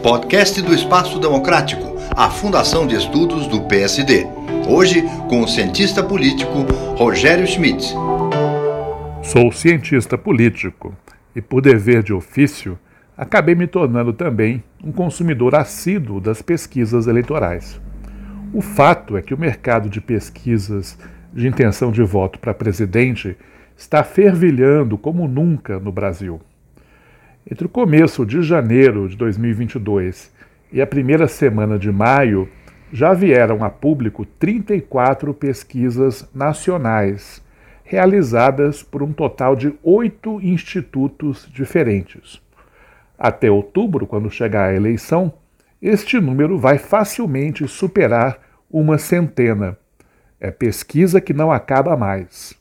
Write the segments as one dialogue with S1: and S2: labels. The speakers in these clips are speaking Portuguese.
S1: Podcast do Espaço Democrático, a Fundação de Estudos do PSD. Hoje, com o cientista político Rogério Schmidt.
S2: Sou cientista político e, por dever de ofício, acabei me tornando também um consumidor assíduo das pesquisas eleitorais. O fato é que o mercado de pesquisas de intenção de voto para presidente está fervilhando como nunca no Brasil. Entre o começo de janeiro de 2022 e a primeira semana de maio, já vieram a público 34 pesquisas nacionais, realizadas por um total de oito institutos diferentes. Até outubro, quando chegar a eleição, este número vai facilmente superar uma centena. É pesquisa que não acaba mais.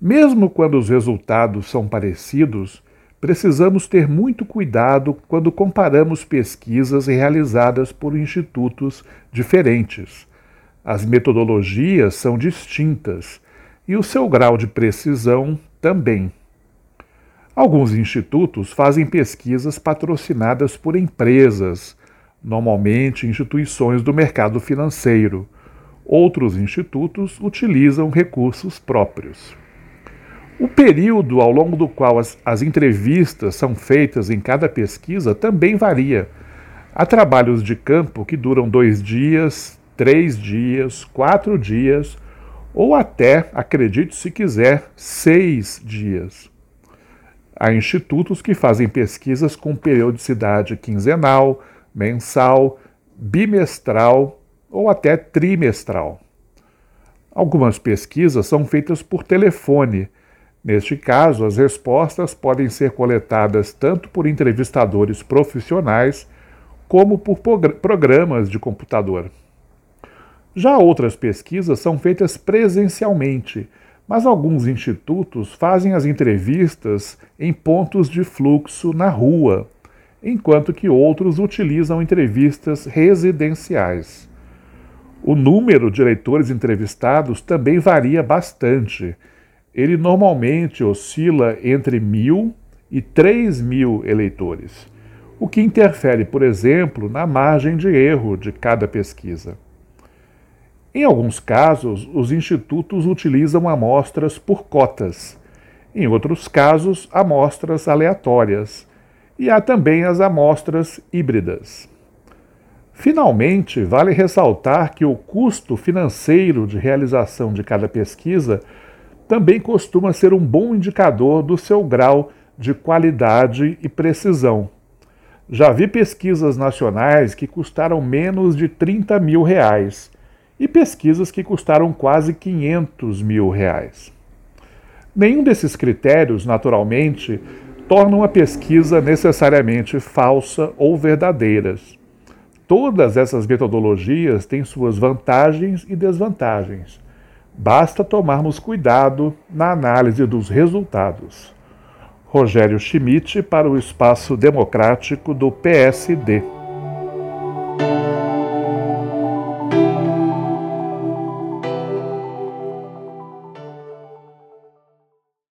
S2: Mesmo quando os resultados são parecidos, precisamos ter muito cuidado quando comparamos pesquisas realizadas por institutos diferentes. As metodologias são distintas e o seu grau de precisão também. Alguns institutos fazem pesquisas patrocinadas por empresas, normalmente instituições do mercado financeiro. Outros institutos utilizam recursos próprios. O período ao longo do qual as, as entrevistas são feitas em cada pesquisa também varia. Há trabalhos de campo que duram dois dias, três dias, quatro dias ou até, acredite se quiser, seis dias. Há institutos que fazem pesquisas com periodicidade quinzenal, mensal, bimestral ou até trimestral. Algumas pesquisas são feitas por telefone Neste caso, as respostas podem ser coletadas tanto por entrevistadores profissionais como por programas de computador. Já outras pesquisas são feitas presencialmente, mas alguns institutos fazem as entrevistas em pontos de fluxo na rua, enquanto que outros utilizam entrevistas residenciais. O número de eleitores entrevistados também varia bastante ele normalmente oscila entre mil e três mil eleitores, o que interfere, por exemplo, na margem de erro de cada pesquisa. Em alguns casos, os institutos utilizam amostras por cotas, em outros casos, amostras aleatórias, e há também as amostras híbridas. Finalmente, vale ressaltar que o custo financeiro de realização de cada pesquisa também costuma ser um bom indicador do seu grau de qualidade e precisão. Já vi pesquisas nacionais que custaram menos de 30 mil reais e pesquisas que custaram quase 500 mil reais. Nenhum desses critérios, naturalmente, tornam a pesquisa necessariamente falsa ou verdadeiras. Todas essas metodologias têm suas vantagens e desvantagens. Basta tomarmos cuidado na análise dos resultados. Rogério Schmidt para o Espaço Democrático do PSD.